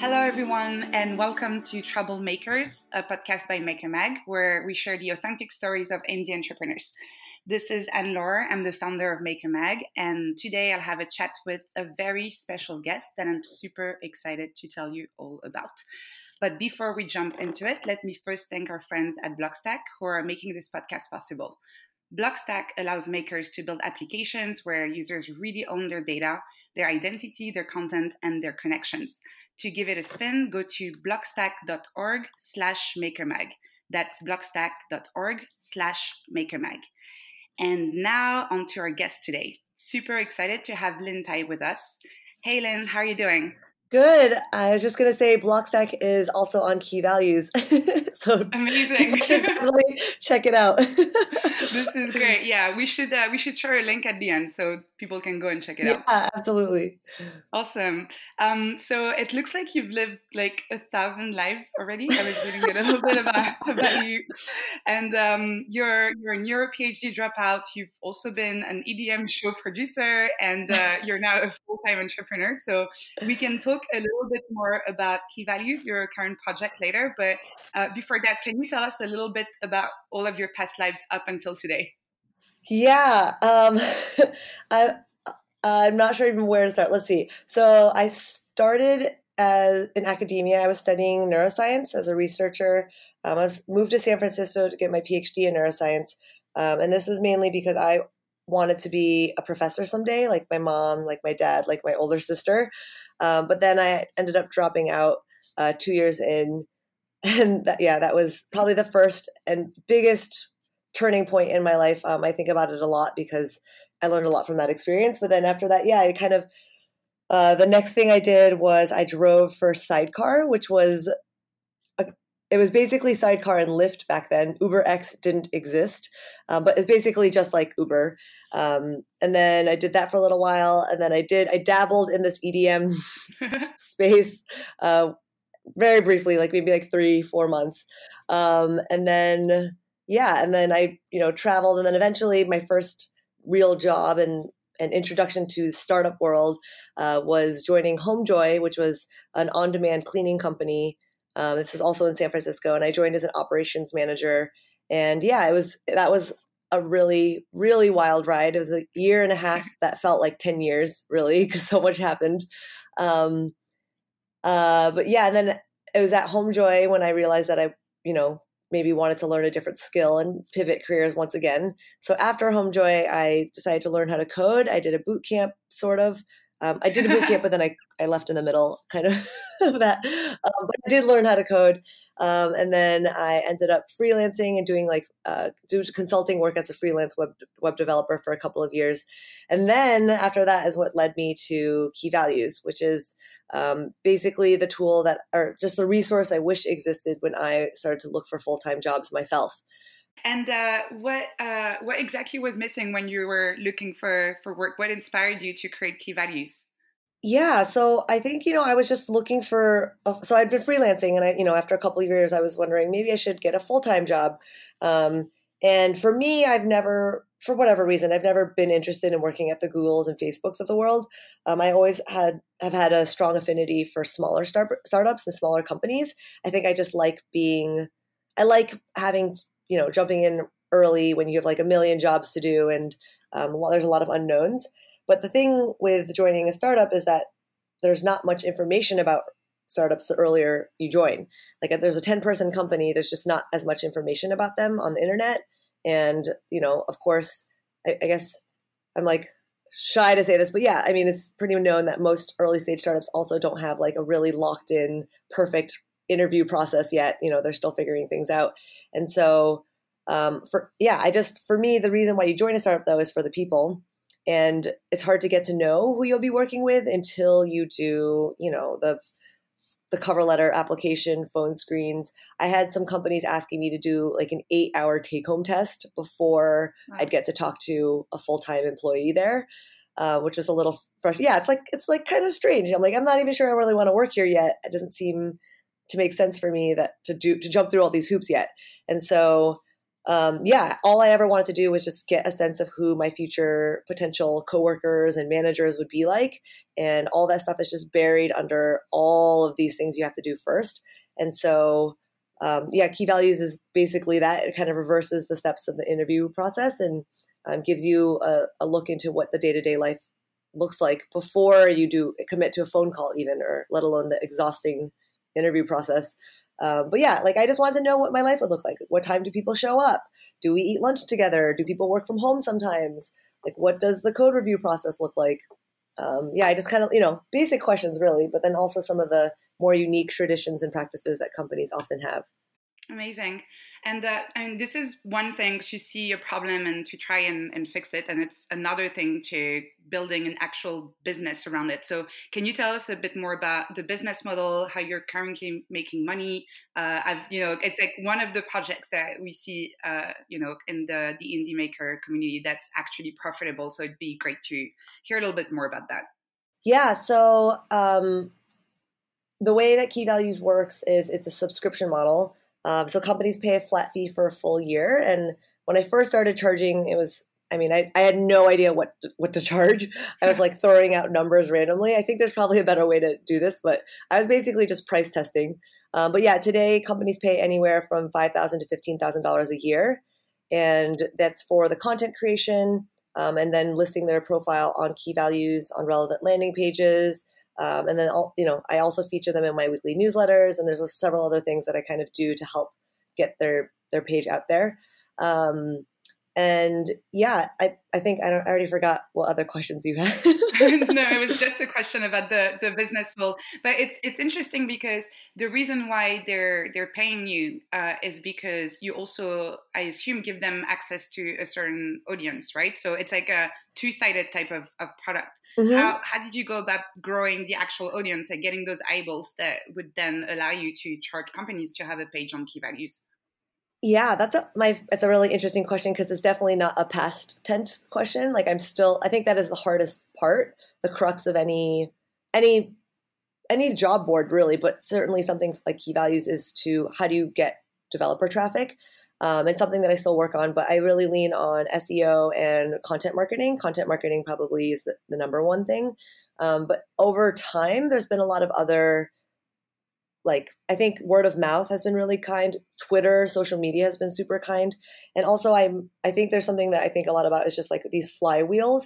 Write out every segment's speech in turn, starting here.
Hello, everyone, and welcome to Troublemakers, a podcast by Maker Mag, where we share the authentic stories of indie entrepreneurs. This is Anne-Laure. I'm the founder of Maker Mag, and today I'll have a chat with a very special guest that I'm super excited to tell you all about. But before we jump into it, let me first thank our friends at Blockstack who are making this podcast possible. Blockstack allows makers to build applications where users really own their data, their identity, their content, and their connections. To give it a spin, go to blockstack.org slash makermag. That's blockstack.org slash makermag. And now on to our guest today. Super excited to have Lynne Tye with us. Hey Lynne, how are you doing? Good. I was just going to say Blockstack is also on Key Values. so amazing. You should really check it out. this is great. Yeah, we should uh, we should share a link at the end so people can go and check it yeah, out. Yeah, absolutely. Awesome. Um, so it looks like you've lived like a thousand lives already. I was reading a little bit about, about you, and um, you're you're a neuro PhD dropout. You've also been an EDM show producer, and uh, you're now a full time entrepreneur. So we can talk a little bit more about Key Values, your current project later. But uh, before that, can you tell us a little bit about all of your past lives up until today? Yeah, um, I I'm not sure even where to start. Let's see. So I started as in academia. I was studying neuroscience as a researcher. Um, I was moved to San Francisco to get my PhD in neuroscience, um, and this was mainly because I wanted to be a professor someday, like my mom, like my dad, like my older sister. Um, but then I ended up dropping out uh, two years in, and that, yeah, that was probably the first and biggest turning point in my life. Um, I think about it a lot because I learned a lot from that experience. But then after that, yeah, I kind of uh, the next thing I did was I drove for Sidecar, which was a, it was basically Sidecar and Lyft back then. Uber X didn't exist, um, but it's basically just like Uber. Um, and then I did that for a little while, and then I did I dabbled in this EDM space uh, very briefly, like maybe like three four months, um, and then yeah, and then I you know traveled, and then eventually my first real job and an introduction to startup world uh, was joining Homejoy, which was an on-demand cleaning company. Um, this is also in San Francisco, and I joined as an operations manager. And yeah, it was that was a really really wild ride. It was a year and a half that felt like ten years, really, because so much happened. Um, uh, but yeah, and then it was at Homejoy when I realized that I, you know, maybe wanted to learn a different skill and pivot careers once again. So after Homejoy, I decided to learn how to code. I did a boot camp, sort of. Um, I did a boot camp, but then I, I left in the middle, kind of that. Um, but I did learn how to code, um, and then I ended up freelancing and doing like uh, do consulting work as a freelance web web developer for a couple of years, and then after that is what led me to Key Values, which is um, basically the tool that or just the resource I wish existed when I started to look for full time jobs myself. And uh, what uh, what exactly was missing when you were looking for for work? What inspired you to create Key Values? Yeah, so I think you know I was just looking for. So I'd been freelancing, and I you know after a couple of years I was wondering maybe I should get a full time job. Um, and for me, I've never, for whatever reason, I've never been interested in working at the Googles and Facebooks of the world. Um, I always had have had a strong affinity for smaller start, startups and smaller companies. I think I just like being, I like having you know jumping in early when you have like a million jobs to do and um, there's a lot of unknowns. But the thing with joining a startup is that there's not much information about startups the earlier you join. Like if there's a 10 person company, there's just not as much information about them on the internet. And, you know, of course, I, I guess I'm like shy to say this, but yeah, I mean, it's pretty known that most early stage startups also don't have like a really locked in, perfect interview process yet. You know, they're still figuring things out. And so, um, for yeah, I just for me the reason why you join a startup though is for the people, and it's hard to get to know who you'll be working with until you do you know the the cover letter application, phone screens. I had some companies asking me to do like an eight hour take home test before wow. I'd get to talk to a full time employee there. Uh, which was a little fresh. Yeah, it's like it's like kind of strange. I'm like, I'm not even sure I really want to work here yet. It doesn't seem to make sense for me that to do to jump through all these hoops yet. And so um, yeah, all I ever wanted to do was just get a sense of who my future potential coworkers and managers would be like. And all that stuff is just buried under all of these things you have to do first. And so, um, yeah, key values is basically that. It kind of reverses the steps of the interview process and um, gives you a, a look into what the day to day life looks like before you do commit to a phone call, even, or let alone the exhausting interview process. Um, but yeah, like I just want to know what my life would look like. What time do people show up? Do we eat lunch together? Do people work from home sometimes? Like, what does the code review process look like? Um, yeah, I just kind of, you know, basic questions really, but then also some of the more unique traditions and practices that companies often have. Amazing. And uh, and this is one thing to see a problem and to try and, and fix it, and it's another thing to building an actual business around it. So, can you tell us a bit more about the business model, how you're currently making money? Uh, I've you know it's like one of the projects that we see uh, you know in the the indie maker community that's actually profitable. So it'd be great to hear a little bit more about that. Yeah. So um, the way that Key Values works is it's a subscription model. Um, so companies pay a flat fee for a full year. And when I first started charging, it was I mean, I, I had no idea what what to charge. I was like throwing out numbers randomly. I think there's probably a better way to do this, but I was basically just price testing. Um, but yeah, today companies pay anywhere from five thousand to fifteen thousand dollars a year, and that's for the content creation um, and then listing their profile on key values on relevant landing pages, um, and then, I'll, you know, I also feature them in my weekly newsletters, and there's several other things that I kind of do to help get their their page out there. Um, and yeah, I, I think I, don't, I already forgot what other questions you had. no, it was just a question about the, the business model. But it's it's interesting because the reason why they're they're paying you uh, is because you also, I assume, give them access to a certain audience, right? So it's like a two sided type of, of product. Mm-hmm. How, how did you go about growing the actual audience and getting those eyeballs that would then allow you to charge companies to have a page on key values? Yeah, that's a my it's a really interesting question because it's definitely not a past tense question. Like I'm still I think that is the hardest part, the crux of any any any job board really, but certainly something like key values is to how do you get developer traffic? Um, it's something that I still work on, but I really lean on SEO and content marketing. Content marketing probably is the, the number one thing. Um, but over time, there's been a lot of other, like, I think word of mouth has been really kind. Twitter, social media has been super kind. And also, I'm, I think there's something that I think a lot about is just like these flywheels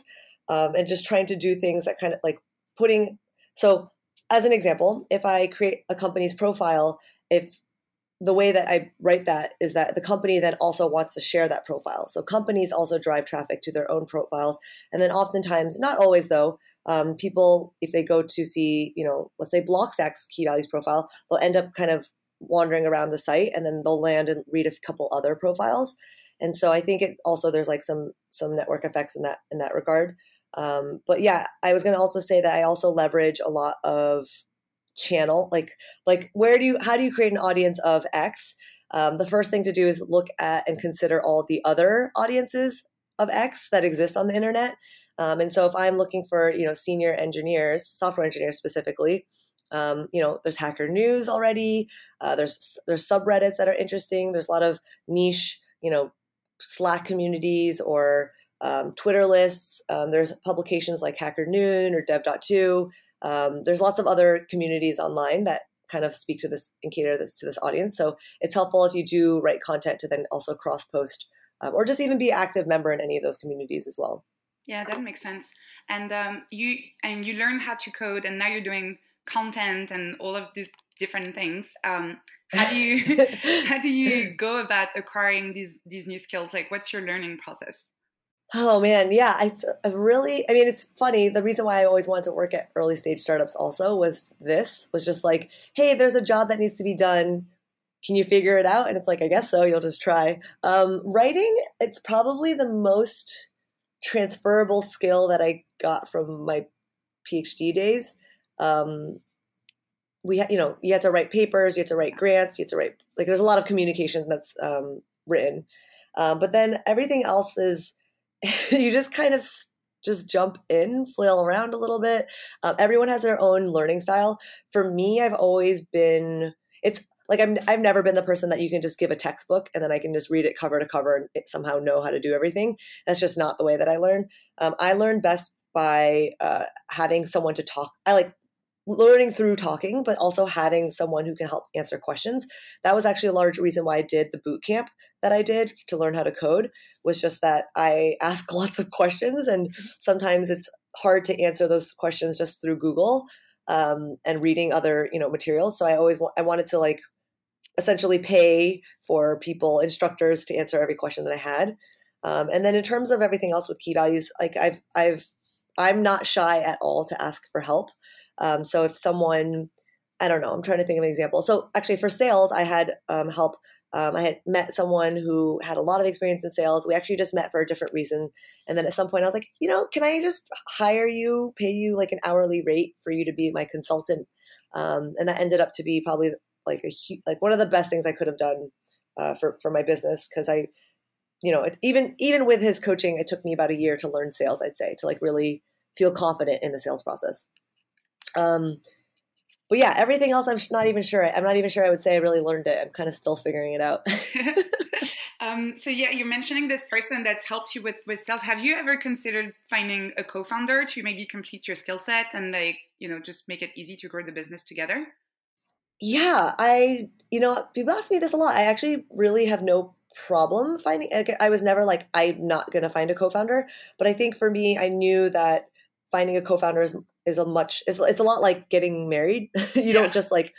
um, and just trying to do things that kind of like putting, so as an example, if I create a company's profile, if the way that I write that is that the company then also wants to share that profile. So companies also drive traffic to their own profiles. And then oftentimes, not always though, um, people, if they go to see, you know, let's say Blockstack's key values profile, they'll end up kind of wandering around the site and then they'll land and read a couple other profiles. And so I think it also there's like some some network effects in that in that regard. Um, but yeah, I was going to also say that I also leverage a lot of channel like like where do you how do you create an audience of x? Um, the first thing to do is look at and consider all the other audiences of x that exist on the internet. Um, and so if i'm looking for you know senior engineers software engineers specifically um, you know there's hacker news already uh, there's there's subreddits that are interesting there's a lot of niche you know slack communities or um, twitter lists um, there's publications like hacker noon or dev.to um, there's lots of other communities online that kind of speak to this and cater this to this audience. So it's helpful if you do write content to then also cross post um, or just even be an active member in any of those communities as well. Yeah, that makes sense. And um, you and you learn how to code, and now you're doing content and all of these different things. Um, how do you how do you go about acquiring these these new skills? Like, what's your learning process? Oh man, yeah, it's really. I mean, it's funny. The reason why I always wanted to work at early stage startups also was this was just like, hey, there's a job that needs to be done. Can you figure it out? And it's like, I guess so. You'll just try. Um, writing, it's probably the most transferable skill that I got from my PhD days. Um, we, ha- you know, you have to write papers, you have to write grants, you have to write like there's a lot of communication that's um, written, um, but then everything else is you just kind of just jump in, flail around a little bit. Um, everyone has their own learning style. For me, I've always been, it's like I'm I've never been the person that you can just give a textbook and then I can just read it cover to cover and somehow know how to do everything. That's just not the way that I learn. Um, I learn best by uh, having someone to talk. I like learning through talking, but also having someone who can help answer questions. That was actually a large reason why I did the boot camp that I did to learn how to code was just that I ask lots of questions and sometimes it's hard to answer those questions just through Google um, and reading other, you know, materials. So I always wa- I wanted to like essentially pay for people, instructors to answer every question that I had. Um, and then in terms of everything else with key values, like I've, I've, I'm not shy at all to ask for help. Um, so if someone, I don't know, I'm trying to think of an example. So actually, for sales, I had um, help. Um, I had met someone who had a lot of experience in sales. We actually just met for a different reason. And then at some point, I was like, you know, can I just hire you, pay you like an hourly rate for you to be my consultant? Um, and that ended up to be probably like a like one of the best things I could have done uh, for for my business because I, you know, it, even even with his coaching, it took me about a year to learn sales. I'd say to like really feel confident in the sales process. Um, but yeah, everything else, I'm not even sure. I'm not even sure I would say I really learned it. I'm kind of still figuring it out. um, so yeah, you're mentioning this person that's helped you with with sales. Have you ever considered finding a co-founder to maybe complete your skill set and like you know just make it easy to grow the business together? Yeah, I you know people ask me this a lot. I actually really have no problem finding. I was never like I'm not going to find a co-founder, but I think for me, I knew that finding a co-founder is is a much it's, it's a lot like getting married. You yeah. don't just like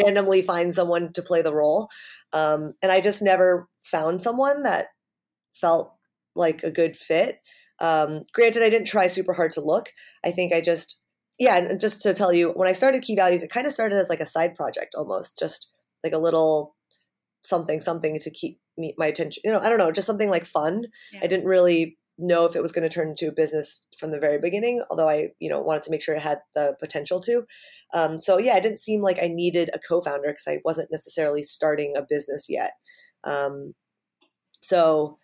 randomly find someone to play the role. Um, and i just never found someone that felt like a good fit. Um, granted i didn't try super hard to look. I think i just yeah and just to tell you when i started key values it kind of started as like a side project almost just like a little something something to keep me my attention you know i don't know just something like fun. Yeah. i didn't really know if it was going to turn into a business from the very beginning although i you know wanted to make sure it had the potential to. Um, so yeah it didn't seem like i needed a co-founder because i wasn't necessarily starting a business yet. Um, so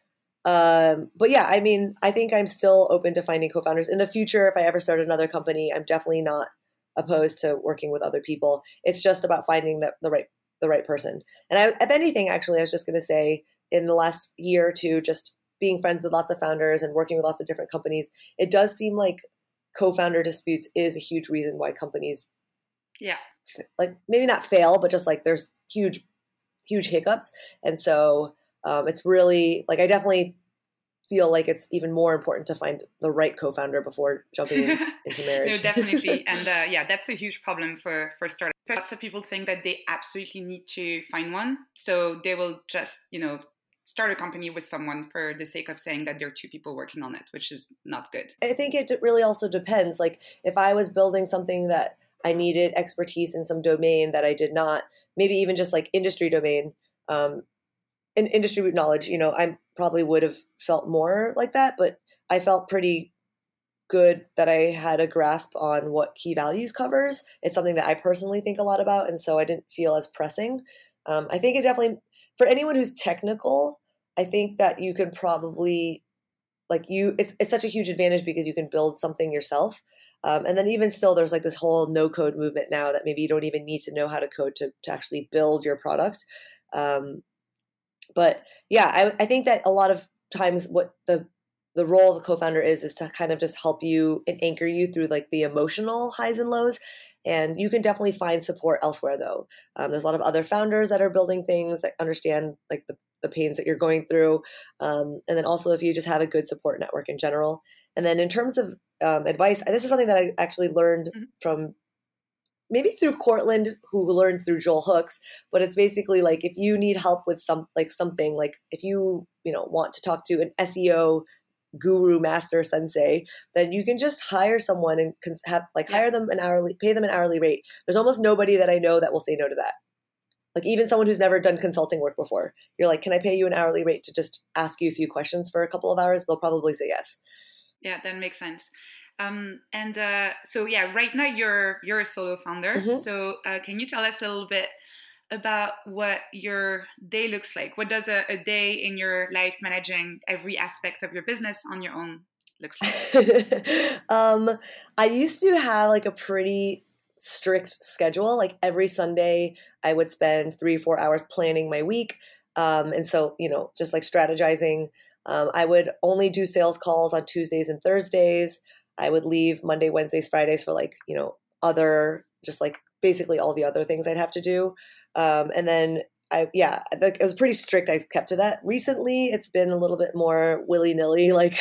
um, but yeah i mean i think i'm still open to finding co-founders. In the future if i ever start another company i'm definitely not opposed to working with other people. It's just about finding the, the right the right person. And I, if anything actually i was just going to say in the last year or two just being friends with lots of founders and working with lots of different companies, it does seem like co-founder disputes is a huge reason why companies yeah like maybe not fail but just like there's huge huge hiccups and so um, it's really like i definitely feel like it's even more important to find the right co-founder before jumping into marriage. no, definitely, and uh, yeah, that's a huge problem for for startups. Lots of people think that they absolutely need to find one, so they will just you know start a company with someone for the sake of saying that there are two people working on it, which is not good. I think it really also depends. Like if I was building something that I needed expertise in some domain that I did not, maybe even just like industry domain, um, in industry knowledge, you know, I probably would have felt more like that, but I felt pretty good that I had a grasp on what key values covers. It's something that I personally think a lot about, and so I didn't feel as pressing. Um, I think it definitely for anyone who's technical, I think that you can probably like you it's it's such a huge advantage because you can build something yourself. Um, and then even still, there's like this whole no code movement now that maybe you don't even need to know how to code to, to actually build your product. Um, but yeah, I, I think that a lot of times what the the role of the co-founder is is to kind of just help you and anchor you through like the emotional highs and lows and you can definitely find support elsewhere though um, there's a lot of other founders that are building things that understand like the the pains that you're going through. Um, and then also if you just have a good support network in general. And then in terms of um, advice, this is something that I actually learned mm-hmm. from maybe through Courtland, who learned through Joel Hooks. But it's basically like if you need help with some like something, like if you you know want to talk to an SEO guru master sensei then you can just hire someone and have like hire them an hourly pay them an hourly rate there's almost nobody that i know that will say no to that like even someone who's never done consulting work before you're like can i pay you an hourly rate to just ask you a few questions for a couple of hours? They'll probably say yes. Yeah that makes sense. Um, and uh, so yeah right now you're you're a solo founder. Mm-hmm. so uh, can you tell us a little bit about what your day looks like? What does a, a day in your life managing every aspect of your business on your own looks like? Um, i used to have like a pretty strict schedule. Like every Sunday, I would spend three, four hours planning my week. Um, and so, you know, just like strategizing. Um, I would only do sales calls on Tuesdays and Thursdays. I would leave Monday, Wednesdays, Fridays for like, you know, other, just like basically all the other things I'd have to do. Um, and then I yeah, it was pretty strict. I've kept to that. Recently, it's been a little bit more willy nilly. Like,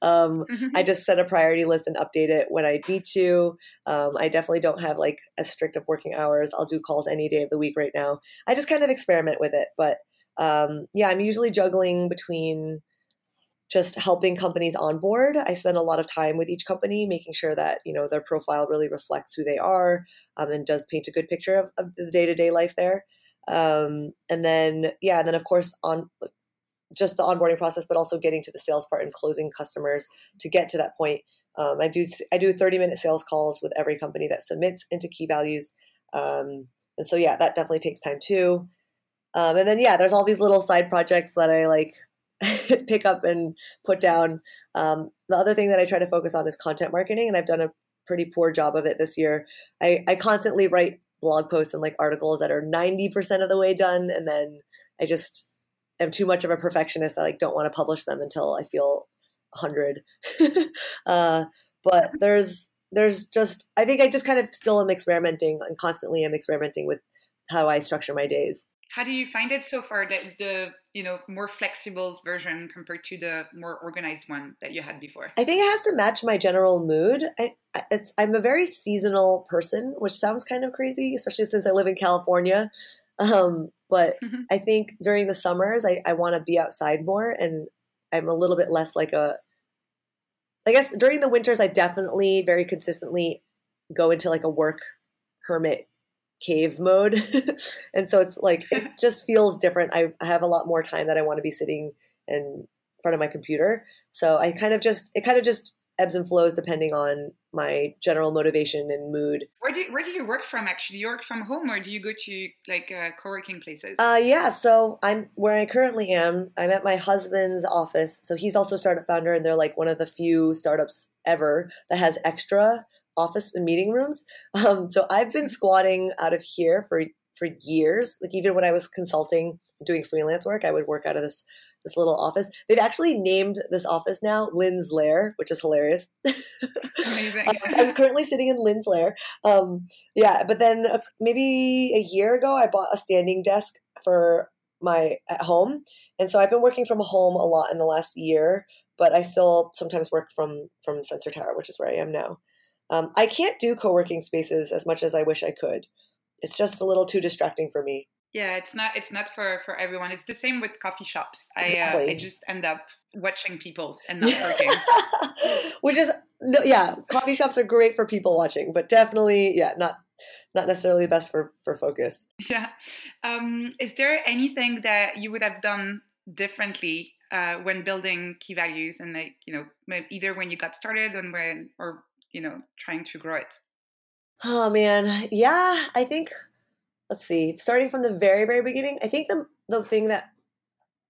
um, mm-hmm. I just set a priority list and update it when I need to. Um, I definitely don't have like as strict of working hours. I'll do calls any day of the week right now. I just kind of experiment with it, but um, yeah, I'm usually juggling between just helping companies onboard. I spend a lot of time with each company, making sure that you know their profile really reflects who they are um, and does paint a good picture of, of the day to day life there. Um, and then, yeah, and then of course on just the onboarding process, but also getting to the sales part and closing customers to get to that point. Um, I do I do 30 minute sales calls with every company that submits into key values. Um, and so yeah, that definitely takes time too. Um, and then yeah, there's all these little side projects that I like pick up and put down. Um, the other thing that I try to focus on is content marketing, and I've done a pretty poor job of it this year. I, I constantly write blog posts and like articles that are 90% of the way done and then i just am too much of a perfectionist i like don't want to publish them until i feel 100 uh, but there's there's just i think i just kind of still am experimenting and constantly am experimenting with how i structure my days how do you find it so far that the you know more flexible version compared to the more organized one that you had before? I think it has to match my general mood. I, it's i'm a very seasonal person which sounds kind of crazy especially since i live in california. Um, but mm-hmm. i think during the summers i, I want to be outside more and i'm a little bit less like a i guess during the winters i definitely very consistently go into like a work hermit cave mode. and so it's like, it just feels different. I, have a lot more time that I want to be sitting in front of my computer. So I kind of just, it kind of just ebbs and flows depending on my general motivation and mood. Where do, where do you work from actually? Do you work from home or do you go to like uh, co-working places? Uh, yeah, so I'm where I currently am. I'm at my husband's office. So he's also a startup founder and they're like one of the few startups ever that has extra office and meeting rooms. Um, so I've been squatting out of here for for years. Like even when I was consulting, doing freelance work, I would work out of this this little office. They've actually named this office now Lynne's Lair, which is hilarious. Amazing. um, so I'm currently sitting in Lynne's Lair. Um, yeah, but then uh, maybe a year ago, I bought a standing desk for my at home, and so I've been working from home a lot in the last year. But I still sometimes work from from Sensor Tower, which is where I am now. Um, I can't do co working spaces as much as I wish I could. It's just a little too distracting for me. Yeah, it's not. It's not for for everyone. It's the same with coffee shops. I exactly. uh, I just end up watching people and not working. Which is no, yeah. Coffee shops are great for people watching, but definitely, yeah, not not necessarily the best for for focus. Yeah. Um, is there anything that you would have done differently uh, when building key values, and like you know, either when you got started and when or you know trying to grow it? Oh man. Yeah i think let's see starting from the very very beginning i think the the thing that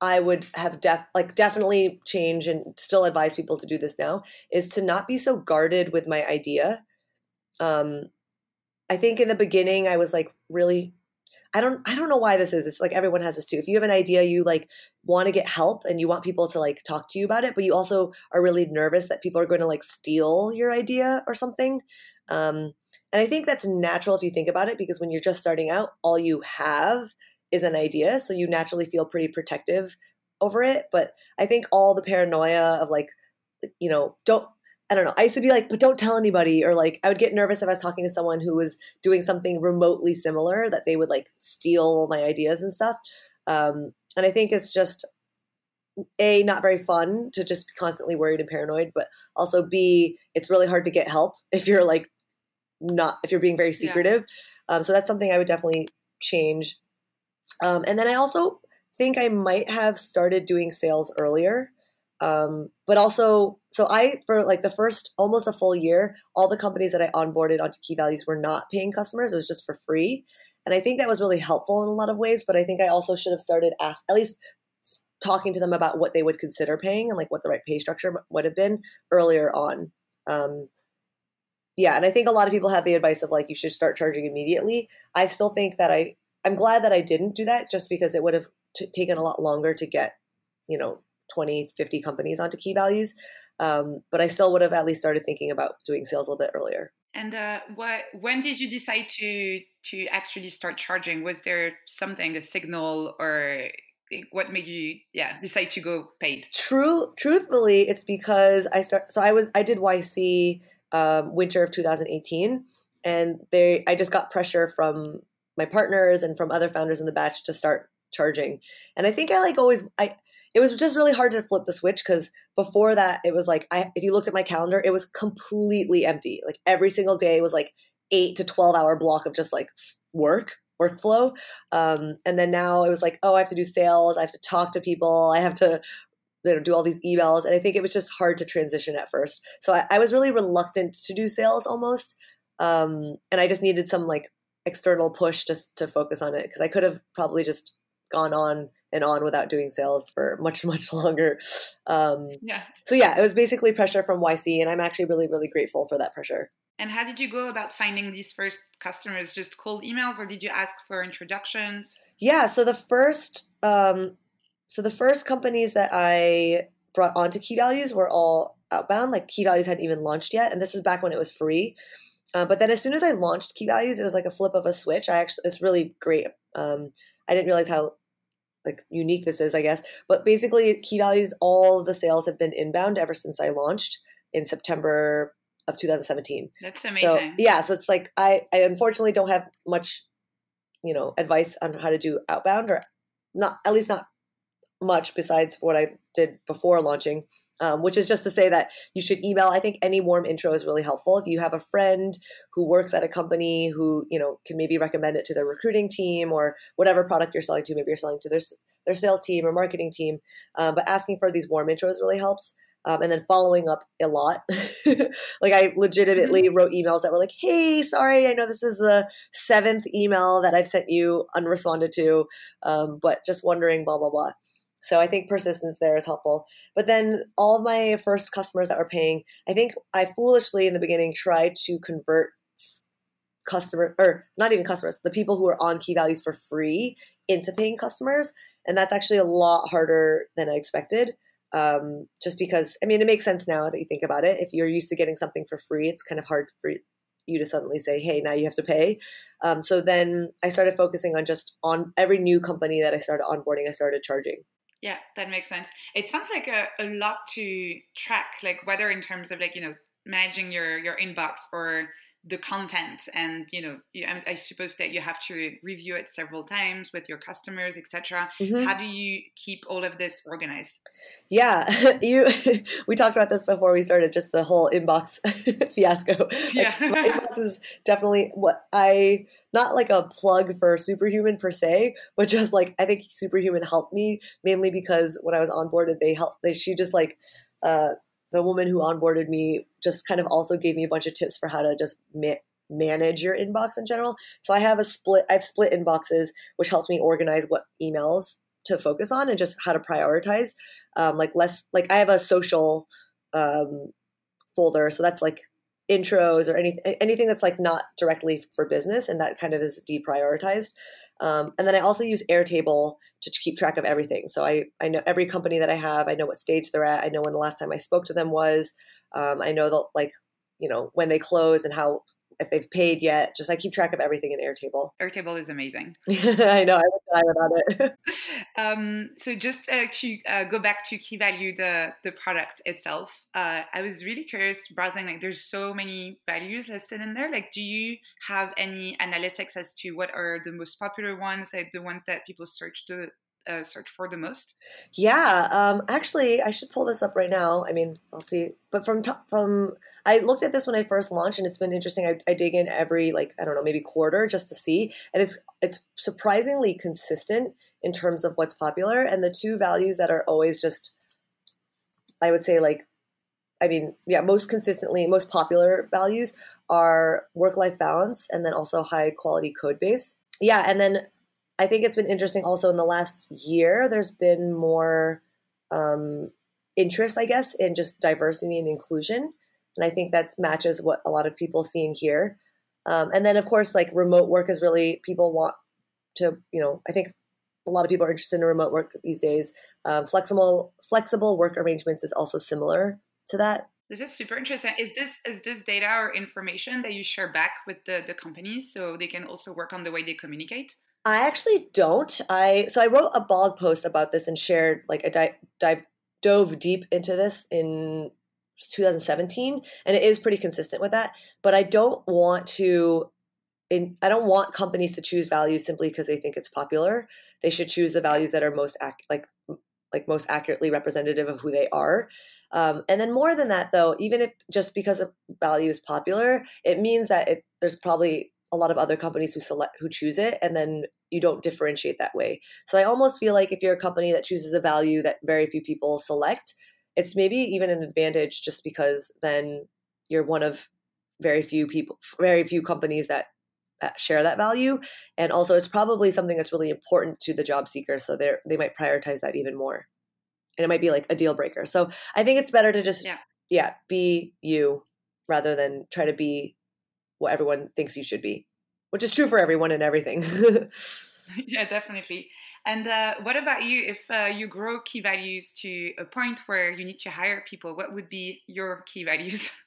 i would have def like definitely change and still advise people to do this now is to not be so guarded with my idea. Um i think in the beginning i was like really I don't I don't know why this is. It's like everyone has this too. If you have an idea, you like want to get help and you want people to like talk to you about it, but you also are really nervous that people are going to like steal your idea or something. Um, and I think that's natural if you think about it because when you're just starting out, all you have is an idea, so you naturally feel pretty protective over it. But I think all the paranoia of like, you know, don't I don't know. I used to be like, but don't tell anybody. Or like, I would get nervous if I was talking to someone who was doing something remotely similar that they would like steal my ideas and stuff. Um, and I think it's just a not very fun to just be constantly worried and paranoid, but also b it's really hard to get help if you're like not if you're being very secretive. Yeah. Um, so that's something I would definitely change. Um, and then I also think I might have started doing sales earlier. Um, but also, so I, for like the first almost a full year, all the companies that I onboarded onto Key Values were not paying customers. It was just for free. And I think that was really helpful in a lot of ways. But I think I also should have started ask at least talking to them about what they would consider paying and like what the right pay structure would have been earlier on. Um, yeah, and I think a lot of people have the advice of like you should start charging immediately. I still think that I I'm glad that I didn't do that just because it would have t- taken a lot longer to get, you know, 20, 50 companies onto key values. Um, but I still would have at least started thinking about doing sales a little bit earlier. And uh, what? When did you decide to to actually start charging? Was there something, a signal, or what made you, yeah, decide to go paid? True, truthfully, it's because I start. So I was I did YC um, winter of 2018, and they I just got pressure from my partners and from other founders in the batch to start charging. And I think I like always I it was just really hard to flip the switch because before that it was like I if you looked at my calendar, it was completely empty. Like every single day was like eight to twelve hour block of just like work workflow. Um, and then now it was like, oh, I have to do sales, I have to talk to people, I have to you know do all these emails. And I think it was just hard to transition at first. So I, I was really reluctant to do sales almost. Um, and I just needed some like external push just to focus on it because I could have probably just gone on and on without doing sales for much much longer. Um, yeah. So yeah, it was basically pressure from YC, and I'm actually really really grateful for that pressure. And how did you go about finding these first customers? Just cold emails, or did you ask for introductions? Yeah. So the first, um, so the first companies that I brought onto Key Values were all outbound. Like Key Values hadn't even launched yet, and this is back when it was free. Uh, but then as soon as I launched Key Values, it was like a flip of a switch. I actually it's really great. Um, I didn't realize how like unique this is, I guess. But basically, Key Values, all the sales have been inbound ever since I launched in September of 2017. That's amazing. So yeah, so it's like I I unfortunately don't have much, you know, advice on how to do outbound or not at least not much besides what I did before launching um, which is just to say that you should email. I think any warm intro is really helpful. If you have a friend who works at a company who you know can maybe recommend it to their recruiting team or whatever product you're selling to, maybe you're selling to their their sales team or marketing team. Um, but asking for these warm intros really helps. Um, and then following up a lot. like I legitimately mm-hmm. wrote emails that were like, "Hey, sorry, I know this is the seventh email that I've sent you unresponded to, um, but just wondering, blah blah blah." So I think persistence there is helpful. But then all of my first customers that were paying, I think I foolishly in the beginning tried to convert customer or not even customers, the people who are on key values for free into paying customers. And that's actually a lot harder than I expected. Um, just because, I mean, it makes sense now that you think about it. If you're used to getting something for free, it's kind of hard for you to suddenly say, hey, now you have to pay. Um, so then I started focusing on just on every new company that I started onboarding, I started charging. Yeah, that makes sense. It sounds like a, a lot to track, like whether in terms of like, you know, managing your your inbox or the content and you know you, I, I, suppose that you have to review it several times with your customers etc mm-hmm. how do you keep all of this organized? Yeah you we talked about this before we started just the whole inbox fiasco. Yeah. like, inbox is definitely what i not like a plug for superhuman per se but just like i think superhuman helped me mainly because when i was onboarded they helped they she just like uh the woman who onboarded me just kind of also gave me a bunch of tips for how to just ma- manage your inbox in general. So I have a split, I've split inboxes, which helps me organize what emails to focus on and just how to prioritize. Um, like less, like I have a social um, folder, so that's like intros or anything anything that's like not directly for business and that kind of is deprioritized um, and then i also use airtable to keep track of everything. So i i know every company that i have i know what stage they're at i know when the last time i spoke to them was um, i know the like you know when they close and how if they've paid yet. Just I keep track of everything in Airtable. Airtable is amazing. I know. I would die without it. um, so just uh, to uh, go back to key value, the the product itself. Uh, I was really curious browsing. Like, there's so many values listed in there. Like, do you have any analytics as to what are the most popular ones? Like the ones that people search the uh, search for the most? Yeah, um, actually, I should pull this up right now. I mean, I'll see. But from top, from I looked at this when I first launched, and it's been interesting. I, I dig in every like I don't know maybe quarter just to see, and it's it's surprisingly consistent in terms of what's popular. And the two values that are always just, I would say like, I mean, yeah, most consistently, most popular values are work life balance, and then also high quality code base. Yeah, and then I think it's been interesting also in the last year, there's been more um, interest, I guess, in just diversity and inclusion. and I think that matches what a lot of people see and hear. Um, and then, of course, like remote work is really people want to, you know, I think a lot of people are interested in remote work these days. Um, flexible flexible work arrangements is also similar to that. This is super interesting. Is this is this data or information that you share back with the, the companies so they can also work on the way they communicate? I actually don't. I so I wrote a blog post about this and shared like a dive, dive dove deep into this in 2017 and it is pretty consistent with that but i don't want to in, i don't want companies to choose values simply because they think it's popular they should choose the values that are most ac- like like most accurately representative of who they are um, and then more than that though even if just because a value is popular it means that it, there's probably a lot of other companies who select who choose it and then you don't differentiate that way. So i almost feel like if you're a company that chooses a value that very few people select it's maybe even an advantage just because then you're one of very few people very few companies that, that share that value. And also it's probably something that's really important to the job seeker so they they might prioritize that even more. And it might be like a deal breaker. So i think it's better to just yeah, yeah be you rather than try to be what everyone thinks you should be, which is true for everyone and everything. yeah, definitely. And uh, what about you? If uh, you grow key values to a point where you need to hire people, what would be your key values?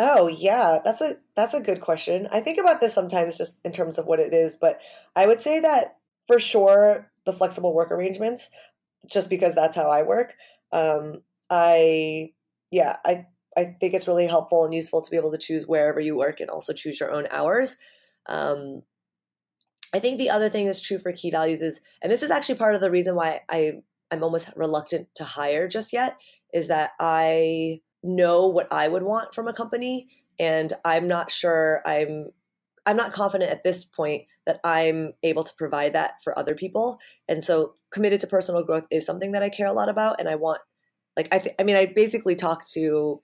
Oh yeah, that's a that's a good question. I think about this sometimes just in terms of what it is, but I would say that for sure the flexible work arrangements, just because that's how I work. Um, I yeah, I I think it's really helpful and useful to be able to choose wherever you work and also choose your own hours. Um, I think the other thing that's true for key values is, and this is actually part of the reason why I I'm almost reluctant to hire just yet, is that I know what I would want from a company, and I'm not sure I'm I'm not confident at this point that I'm able to provide that for other people. And so committed to personal growth is something that I care a lot about and I want like I th- I mean I basically talk to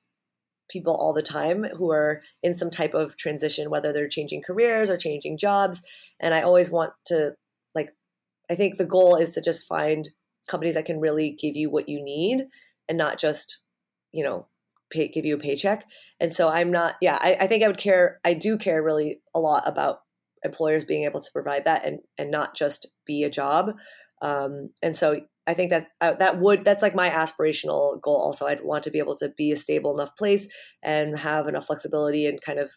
people all the time who are in some type of transition, whether they're changing careers or changing jobs. And I always want to, like, I think the goal is to just find companies that can really give you what you need and not just, you know, pay, give you a paycheck. And so I'm not, yeah, I, I think I would care, I do care really a lot about employers being able to provide that and, and not just be a job. Um, and so I think that uh, that would that's like my aspirational goal. Also, I'd want to be able to be a stable enough place and have enough flexibility and kind of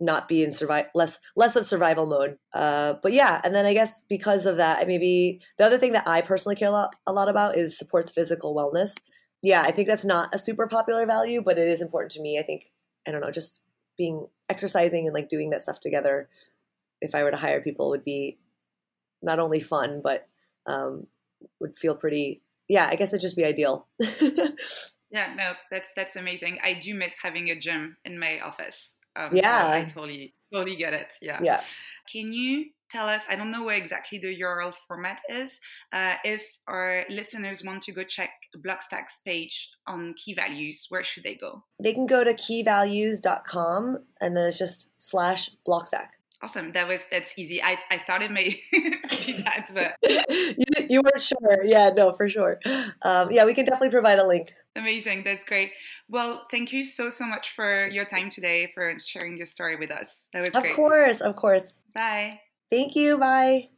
not be in survive less less of survival mode. Uh, but yeah, and then I guess because of that, maybe the other thing that I personally care a lot, a lot about is supports physical wellness. Yeah, I think that's not a super popular value, but it is important to me. I think I don't know, just being exercising and like doing that stuff together. If I were to hire people, would be not only fun but um, would feel pretty yeah i guess it'd just be ideal. Yeah no that's that's amazing. I do miss having a gym in my office. Um, yeah. I totally totally get it yeah. Yeah. Can you tell us i don't know where exactly the url format is uh, if our listeners want to go check blockstack's page on key values where should they go? They can go to keyvalues.com and then it's just slash blockstack Awesome. That was that's easy. I, I thought it may be that, but you, you weren't sure. Yeah, no, for sure. Um, yeah, we can definitely provide a link. Amazing. That's great. Well, thank you so so much for your time today for sharing your story with us. That was of great. Of course, of course. Bye. Thank you. Bye.